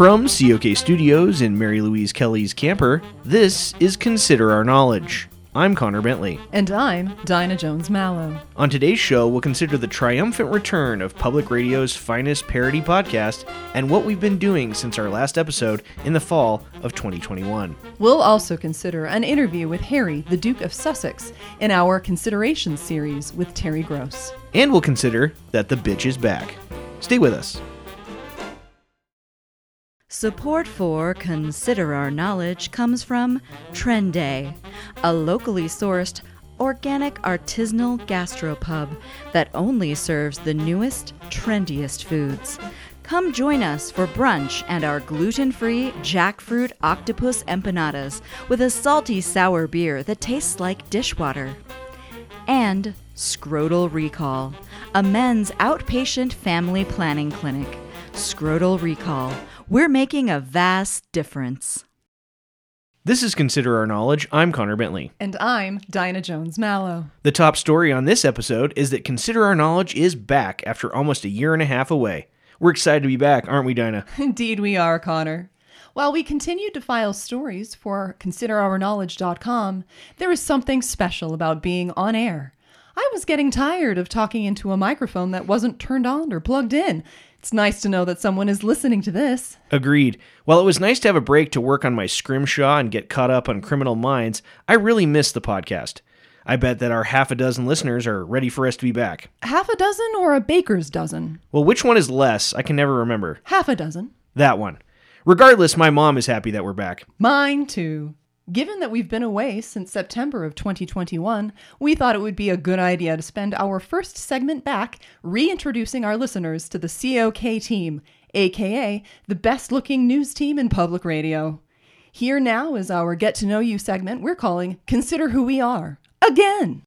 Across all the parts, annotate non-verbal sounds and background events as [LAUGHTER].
From COK Studios in Mary Louise Kelly's camper, this is Consider Our Knowledge. I'm Connor Bentley. And I'm Dinah Jones Mallow. On today's show, we'll consider the triumphant return of public radio's finest parody podcast and what we've been doing since our last episode in the fall of 2021. We'll also consider an interview with Harry, the Duke of Sussex, in our Consideration series with Terry Gross. And we'll consider that the bitch is back. Stay with us. Support for Consider Our Knowledge comes from Trenday, a locally sourced, organic artisanal gastropub that only serves the newest, trendiest foods. Come join us for brunch and our gluten free jackfruit octopus empanadas with a salty sour beer that tastes like dishwater. And Scrotal Recall, a men's outpatient family planning clinic. Scrotal Recall we're making a vast difference. This is Consider Our Knowledge. I'm Connor Bentley. And I'm Dinah Jones Mallow. The top story on this episode is that Consider Our Knowledge is back after almost a year and a half away. We're excited to be back, aren't we, Dinah? [LAUGHS] Indeed, we are, Connor. While we continued to file stories for ConsiderOurKnowledge.com, there is something special about being on air. I was getting tired of talking into a microphone that wasn't turned on or plugged in, it's nice to know that someone is listening to this. Agreed. While it was nice to have a break to work on my scrimshaw and get caught up on criminal minds, I really missed the podcast. I bet that our half a dozen listeners are ready for us to be back. Half a dozen or a baker's dozen? Well, which one is less? I can never remember. Half a dozen. That one. Regardless, my mom is happy that we're back. Mine too. Given that we've been away since September of 2021, we thought it would be a good idea to spend our first segment back reintroducing our listeners to the COK team, aka the best looking news team in public radio. Here now is our Get to Know You segment we're calling Consider Who We Are. Again!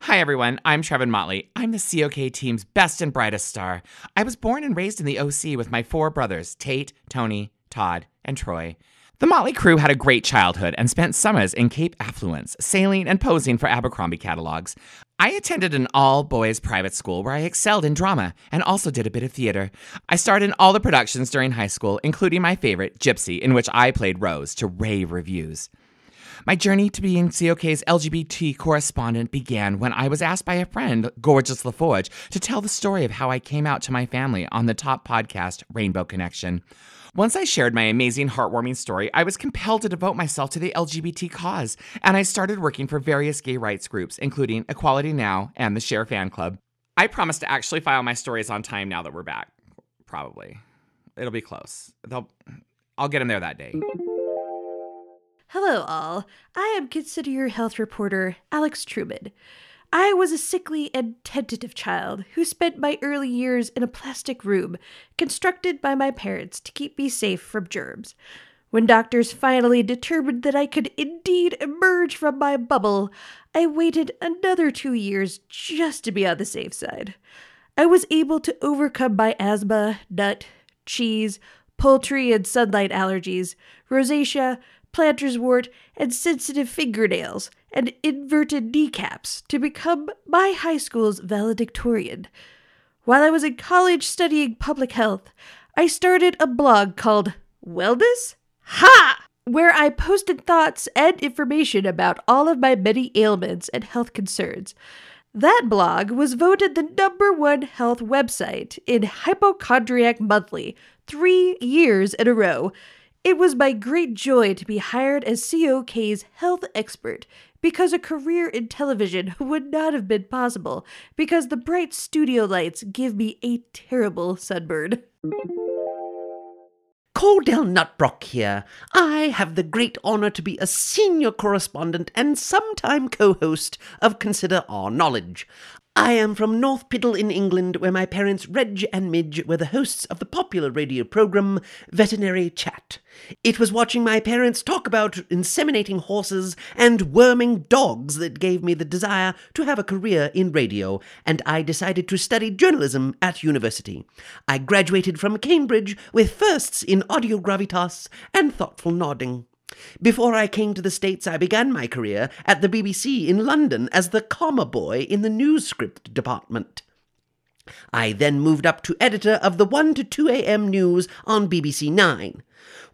Hi, everyone. I'm Trevin Motley. I'm the COK team's best and brightest star. I was born and raised in the OC with my four brothers, Tate, Tony, Todd, and Troy. The Motley crew had a great childhood and spent summers in Cape Affluence, sailing and posing for Abercrombie catalogs. I attended an all boys private school where I excelled in drama and also did a bit of theater. I starred in all the productions during high school, including my favorite, Gypsy, in which I played Rose to rave reviews. My journey to being COK's LGBT correspondent began when I was asked by a friend, Gorgeous LaForge, to tell the story of how I came out to my family on the top podcast, Rainbow Connection. Once I shared my amazing, heartwarming story, I was compelled to devote myself to the LGBT cause, and I started working for various gay rights groups, including Equality Now and the Cher Fan Club. I promise to actually file my stories on time now that we're back. Probably. It'll be close. They'll, I'll get them there that day. Hello, all. I am Consider Your Health reporter Alex Truman. I was a sickly and tentative child who spent my early years in a plastic room constructed by my parents to keep me safe from germs. When doctors finally determined that I could indeed emerge from my bubble, I waited another two years just to be on the safe side. I was able to overcome my asthma, nut, cheese, poultry, and sunlight allergies, rosacea, planter's wart, and sensitive fingernails, and inverted kneecaps to become my high school's valedictorian. While I was in college studying public health, I started a blog called Wellness? Ha! Where I posted thoughts and information about all of my many ailments and health concerns. That blog was voted the number one health website in Hypochondriac Monthly three years in a row, it was my great joy to be hired as COK's health expert because a career in television [LAUGHS] would not have been possible because the bright studio lights give me a terrible sunburn. Cordell Nutbrock here. I have the great honor to be a senior correspondent and sometime co host of Consider Our Knowledge. I am from North Piddle in England, where my parents Reg and Midge were the hosts of the popular radio program Veterinary Chat. It was watching my parents talk about inseminating horses and worming dogs that gave me the desire to have a career in radio, and I decided to study journalism at university. I graduated from Cambridge with firsts in audio gravitas and thoughtful nodding. Before I came to the States, I began my career at the BBC in London as the comma boy in the news script department. I then moved up to editor of the 1 to 2 a.m. news on BBC Nine.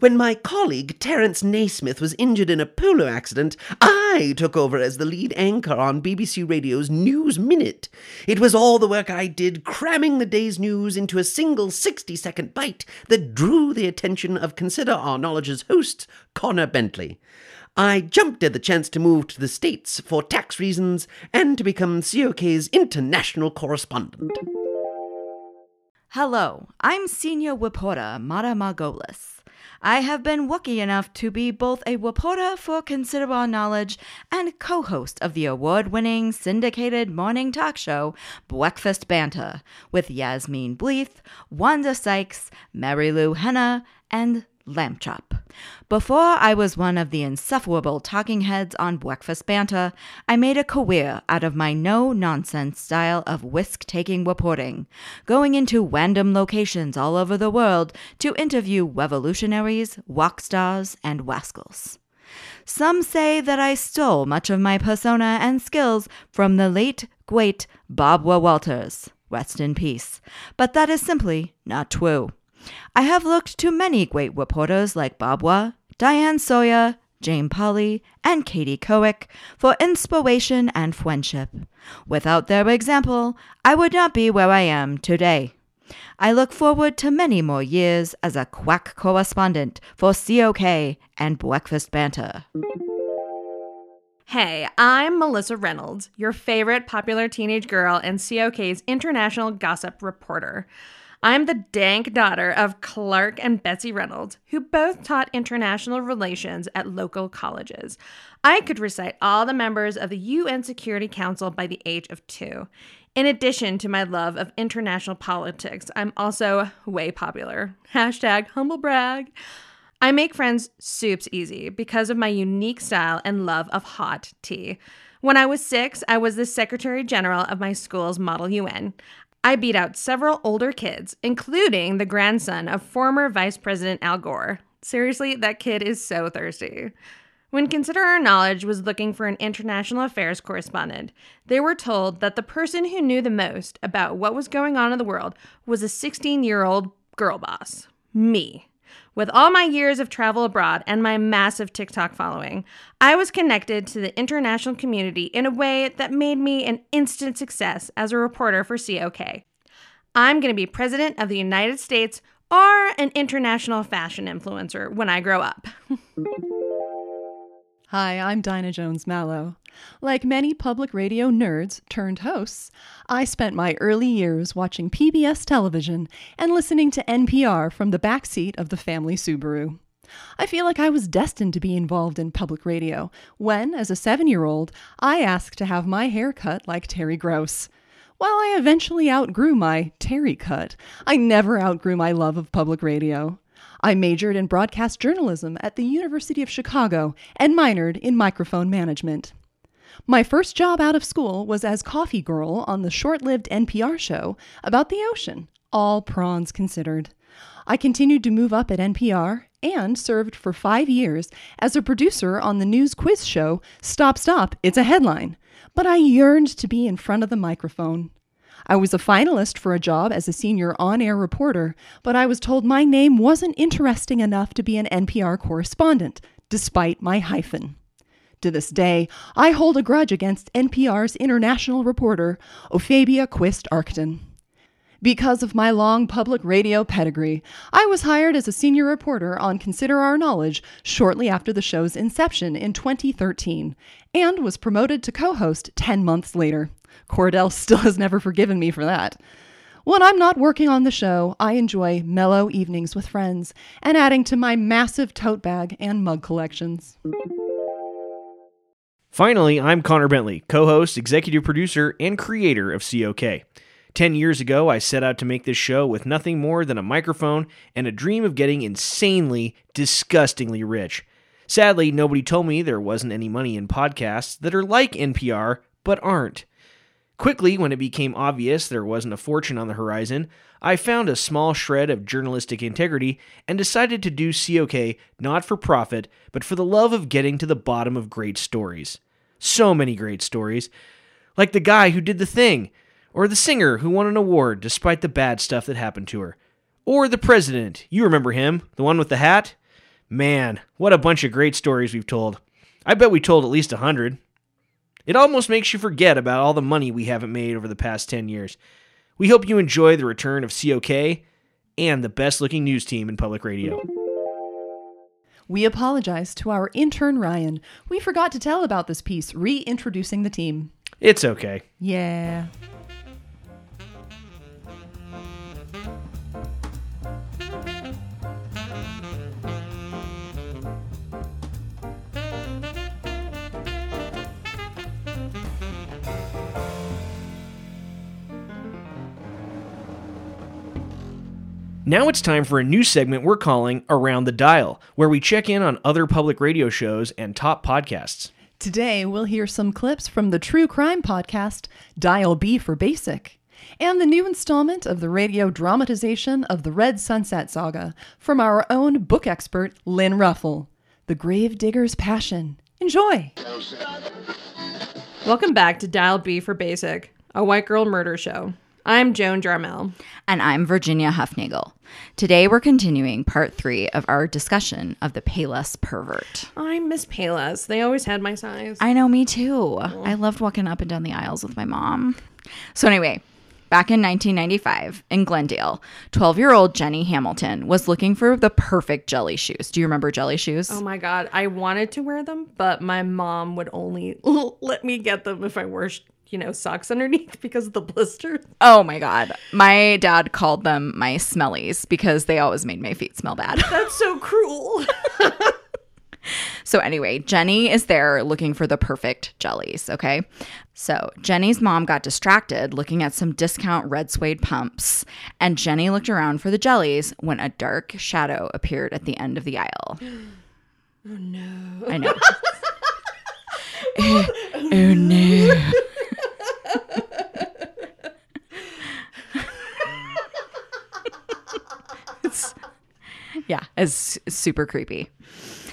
When my colleague Terence Naismith was injured in a polo accident, I took over as the lead anchor on BBC Radio's News Minute. It was all the work I did cramming the day's news into a single 60 second bite that drew the attention of Consider Our Knowledge's host, Connor Bentley. I jumped at the chance to move to the States for tax reasons and to become COK's international correspondent. Hello, I'm Senior Reporter Mara Margolis. I have been lucky enough to be both a reporter for considerable knowledge and co host of the award winning syndicated morning talk show Breakfast Banter with Yasmin Bleeth, Wanda Sykes, Marilu Henner, and Lamb Chop. Before I was one of the insufferable talking heads on Breakfast Banter, I made a career out of my no nonsense style of whisk taking reporting, going into random locations all over the world to interview revolutionaries, rock stars, and rascals. Some say that I stole much of my persona and skills from the late, great Barbara Walters. Rest in peace. But that is simply not true. I have looked to many great reporters like Barbara, Diane Sawyer, Jane Pauley, and Katie Couric for inspiration and friendship. Without their example, I would not be where I am today. I look forward to many more years as a quack correspondent for COK and Breakfast Banter. Hey, I'm Melissa Reynolds, your favorite popular teenage girl and COK's international gossip reporter. I'm the dank daughter of Clark and Betsy Reynolds, who both taught international relations at local colleges. I could recite all the members of the UN Security Council by the age of two. In addition to my love of international politics, I'm also way popular. Hashtag humble brag. I make friends soups easy because of my unique style and love of hot tea. When I was six, I was the Secretary General of my school's Model UN. I beat out several older kids, including the grandson of former Vice President Al Gore. Seriously, that kid is so thirsty. When Consider Our Knowledge was looking for an international affairs correspondent, they were told that the person who knew the most about what was going on in the world was a 16 year old girl boss me. With all my years of travel abroad and my massive TikTok following, I was connected to the international community in a way that made me an instant success as a reporter for COK. I'm going to be president of the United States or an international fashion influencer when I grow up. [LAUGHS] Hi, I'm Dinah Jones Mallow. Like many public radio nerds turned hosts, I spent my early years watching PBS television and listening to NPR from the backseat of the family Subaru. I feel like I was destined to be involved in public radio when, as a seven year old, I asked to have my hair cut like Terry Gross. While I eventually outgrew my Terry cut, I never outgrew my love of public radio. I majored in broadcast journalism at the University of Chicago and minored in microphone management. My first job out of school was as coffee girl on the short lived NPR show about the ocean, All Prawns Considered. I continued to move up at NPR and served for five years as a producer on the news quiz show Stop Stop, It's a Headline. But I yearned to be in front of the microphone. I was a finalist for a job as a senior on air reporter, but I was told my name wasn't interesting enough to be an NPR correspondent, despite my hyphen. To this day, I hold a grudge against NPR's international reporter, Ofeibea Quist Arcton. Because of my long public radio pedigree, I was hired as a senior reporter on Consider Our Knowledge shortly after the show's inception in 2013, and was promoted to co host 10 months later. Cordell still [LAUGHS] has never forgiven me for that. When I'm not working on the show, I enjoy mellow evenings with friends and adding to my massive tote bag and mug collections. Finally, I'm Connor Bentley, co host, executive producer, and creator of COK. Ten years ago, I set out to make this show with nothing more than a microphone and a dream of getting insanely, disgustingly rich. Sadly, nobody told me there wasn't any money in podcasts that are like NPR, but aren't. Quickly, when it became obvious there wasn't a fortune on the horizon, I found a small shred of journalistic integrity and decided to do COK not for profit, but for the love of getting to the bottom of great stories. So many great stories. Like the guy who did the thing. Or the singer who won an award despite the bad stuff that happened to her. Or the president. You remember him, the one with the hat? Man, what a bunch of great stories we've told. I bet we told at least a hundred. It almost makes you forget about all the money we haven't made over the past 10 years. We hope you enjoy the return of COK and the best looking news team in public radio. We apologize to our intern Ryan. We forgot to tell about this piece, reintroducing the team. It's okay. Yeah. Now it's time for a new segment we're calling Around the Dial, where we check in on other public radio shows and top podcasts. Today, we'll hear some clips from the true crime podcast, Dial B for Basic, and the new installment of the radio dramatization of the Red Sunset Saga from our own book expert, Lynn Ruffle, The Grave Digger's Passion. Enjoy! Welcome back to Dial B for Basic, a white girl murder show. I'm Joan Jarmel. And I'm Virginia Huffnagel. Today we're continuing part three of our discussion of the Payless pervert. I miss Payless. They always had my size. I know, me too. I loved walking up and down the aisles with my mom. So, anyway, back in 1995 in Glendale, 12 year old Jenny Hamilton was looking for the perfect jelly shoes. Do you remember jelly shoes? Oh my god, I wanted to wear them, but my mom would only [LAUGHS] let me get them if I wore, you know, socks underneath [LAUGHS] because of the blisters. Oh my God. My dad called them my smellies because they always made my feet smell bad. [LAUGHS] That's so cruel. So, anyway, Jenny is there looking for the perfect jellies, okay? So, Jenny's mom got distracted looking at some discount red suede pumps, and Jenny looked around for the jellies when a dark shadow appeared at the end of the aisle. [GASPS] Oh no. I know. [LAUGHS] oh no. Oh, It's- it's super creepy.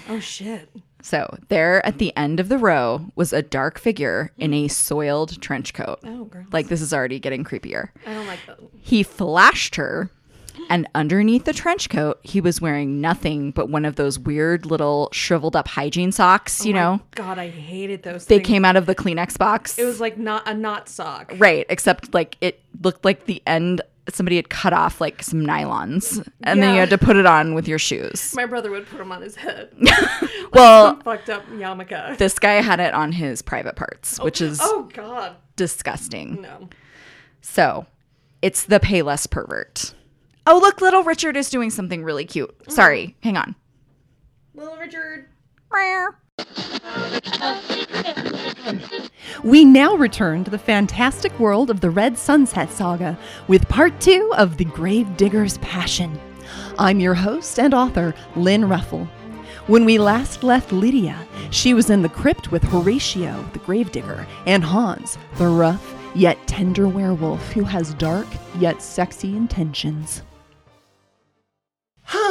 oh shit. So, there at the end of the row was a dark figure in a soiled trench coat. Oh, gross. Like, this is already getting creepier. I don't like that. He flashed her, and underneath the trench coat, he was wearing nothing but one of those weird little shriveled up hygiene socks, oh you know? God, I hated those. Socks. They things. came out of the Kleenex box. It was like not a knot sock. right, except like it looked like the end somebody had cut off like some nylons and then you had to put it on with your shoes. My brother would put them on his head. [LAUGHS] Well, Fucked up yarmulke. this guy had it on his private parts, oh, which is Oh God, disgusting. no. So, it's the Payless pervert. Oh, look, little Richard is doing something really cute. Mm. Sorry, hang on. Little Richard. [LAUGHS] We now return to the fantastic world of the Red Sunset Saga with part two of The Grave Digger's Passion. I'm your host and author, Lynn Ruffle. When we last left Lydia, she was in the crypt with Horatio, the gravedigger, and Hans, the rough yet tender werewolf who has dark yet sexy intentions.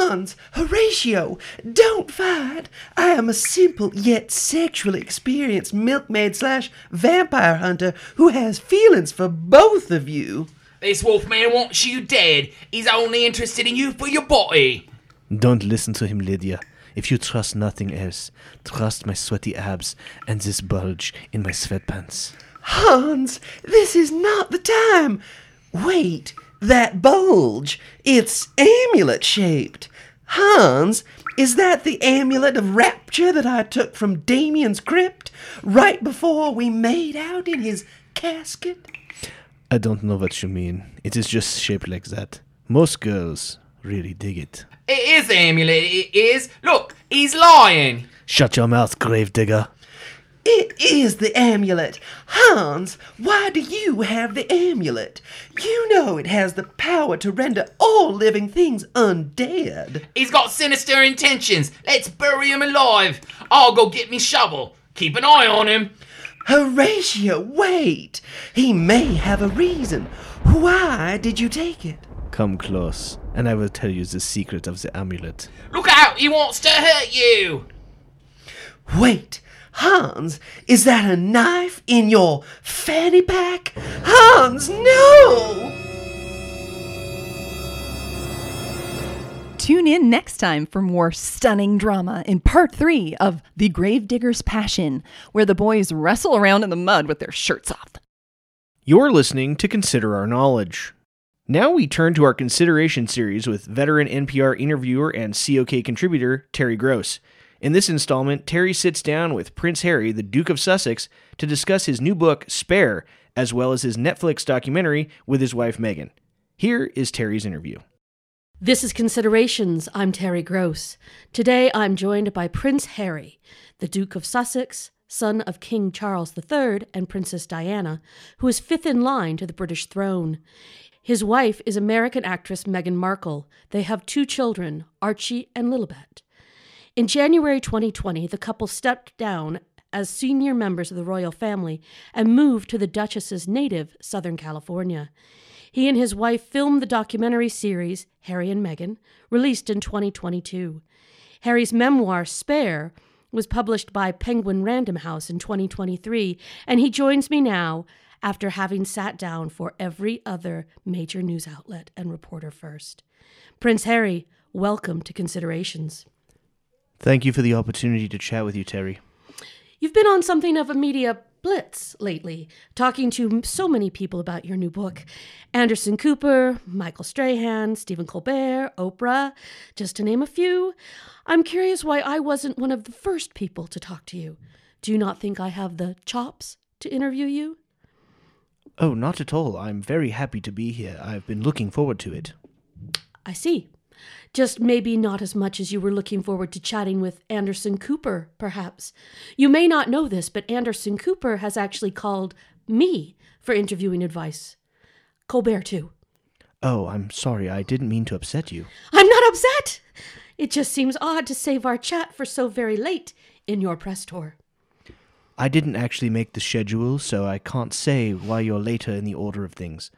Hans, Horatio, don't fight. I am a simple yet sexually experienced milkmaid slash vampire hunter who has feelings for both of you. This wolfman wants you dead. He's only interested in you for your body. Don't listen to him, Lydia. If you trust nothing else, trust my sweaty abs and this bulge in my sweatpants. Hans, this is not the time. Wait, that bulge. It's amulet shaped. Hans, is that the amulet of rapture that I took from Damien's crypt right before we made out in his casket? I don't know what you mean. It is just shaped like that. Most girls really dig it. It is the amulet. It is. Look, he's lying. Shut your mouth, gravedigger. It is the amulet. Hans, why do you have the amulet? You know it has the power to render all living things undead. He's got sinister intentions. Let's bury him alive. I'll go get me shovel. Keep an eye on him. Horatio, wait! He may have a reason. Why did you take it? Come close, and I will tell you the secret of the amulet. Look out, he wants to hurt you. Wait, Hans, is that a knife in your fanny pack? Hans, no! Tune in next time for more stunning drama in part three of The Gravedigger's Passion, where the boys wrestle around in the mud with their shirts off. You're listening to Consider Our Knowledge. Now we turn to our consideration series with veteran NPR interviewer and COK contributor Terry Gross. In this installment, Terry sits down with Prince Harry, the Duke of Sussex, to discuss his new book, Spare, as well as his Netflix documentary with his wife Meghan. Here is Terry's interview. This is Considerations. I'm Terry Gross. Today I'm joined by Prince Harry, the Duke of Sussex, son of King Charles III and Princess Diana, who is fifth in line to the British throne. His wife is American actress Meghan Markle. They have two children, Archie and Lilibet. In January 2020, the couple stepped down as senior members of the royal family and moved to the Duchess's native Southern California. He and his wife filmed the documentary series, Harry and Meghan, released in 2022. Harry's memoir, Spare, was published by Penguin Random House in 2023, and he joins me now after having sat down for every other major news outlet and reporter first. Prince Harry, welcome to Considerations. Thank you for the opportunity to chat with you, Terry. You've been on something of a media blitz lately, talking to so many people about your new book Anderson Cooper, Michael Strahan, Stephen Colbert, Oprah, just to name a few. I'm curious why I wasn't one of the first people to talk to you. Do you not think I have the chops to interview you? Oh, not at all. I'm very happy to be here. I've been looking forward to it. I see. Just maybe not as much as you were looking forward to chatting with Anderson Cooper, perhaps. You may not know this, but Anderson Cooper has actually called me for interviewing advice. Colbert, too. Oh, I'm sorry. I didn't mean to upset you. I'm not upset! It just seems odd to save our chat for so very late in your press tour. I didn't actually make the schedule, so I can't say why you're later in the order of things.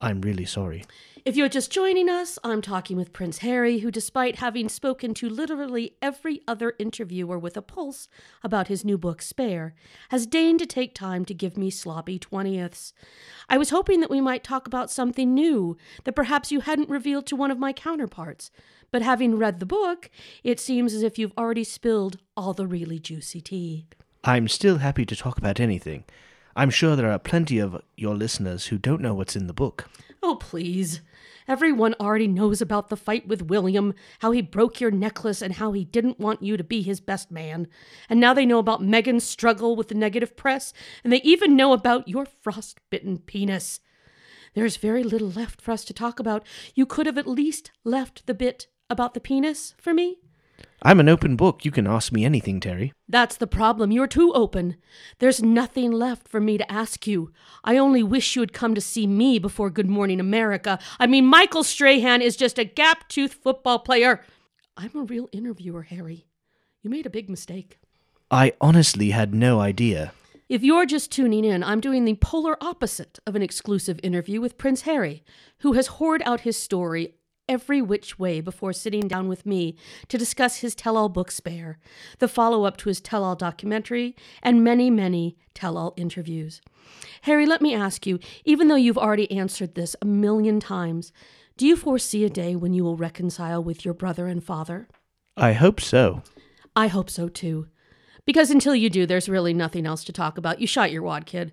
I'm really sorry. If you're just joining us, I'm talking with Prince Harry, who, despite having spoken to literally every other interviewer with a pulse about his new book, Spare, has deigned to take time to give me sloppy twentieths. I was hoping that we might talk about something new that perhaps you hadn't revealed to one of my counterparts, but having read the book, it seems as if you've already spilled all the really juicy tea. I'm still happy to talk about anything. I'm sure there are plenty of your listeners who don't know what's in the book. Oh, please. Everyone already knows about the fight with William, how he broke your necklace, and how he didn't want you to be his best man. And now they know about Meghan's struggle with the negative press, and they even know about your frostbitten penis. There's very little left for us to talk about. You could have at least left the bit about the penis for me. I'm an open book. You can ask me anything, Terry. That's the problem. You're too open. There's nothing left for me to ask you. I only wish you had come to see me before Good Morning America. I mean, Michael Strahan is just a gap toothed football player. I'm a real interviewer, Harry. You made a big mistake. I honestly had no idea. If you're just tuning in, I'm doing the polar opposite of an exclusive interview with Prince Harry, who has poured out his story every which way before sitting down with me to discuss his tell all book Spare, the follow up to his tell all documentary, and many, many tell all interviews. Harry, let me ask you, even though you've already answered this a million times, do you foresee a day when you will reconcile with your brother and father? I hope so. I hope so too. Because until you do, there's really nothing else to talk about. You shot your wad, kid.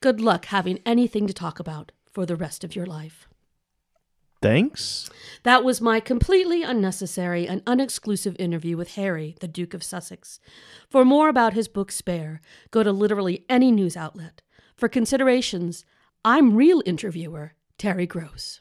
Good luck having anything to talk about for the rest of your life. Thanks. That was my completely unnecessary and unexclusive interview with Harry, the Duke of Sussex. For more about his book Spare, go to literally any news outlet. For considerations, I'm real interviewer Terry Gross.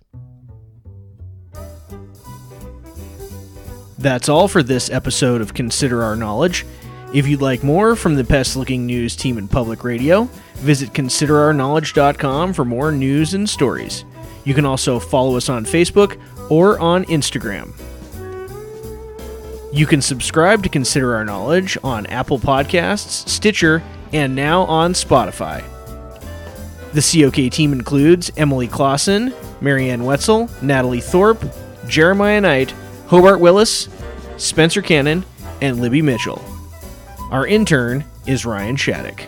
That's all for this episode of Consider Our Knowledge. If you'd like more from the best looking news team in public radio, visit considerourknowledge.com for more news and stories. You can also follow us on Facebook or on Instagram. You can subscribe to Consider Our Knowledge on Apple Podcasts, Stitcher, and now on Spotify. The COK team includes Emily Clausen, Marianne Wetzel, Natalie Thorpe, Jeremiah Knight, Hobart Willis, Spencer Cannon, and Libby Mitchell. Our intern is Ryan Shattuck.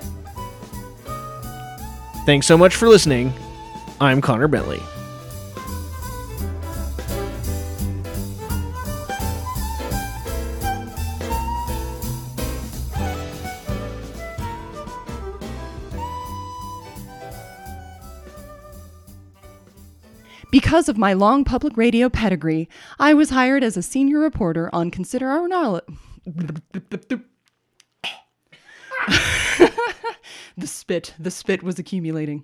Thanks so much for listening. I'm Connor Bentley. Because of my long public radio pedigree, I was hired as a senior reporter on Consider Our Knowledge. [LAUGHS] the spit, the spit was accumulating.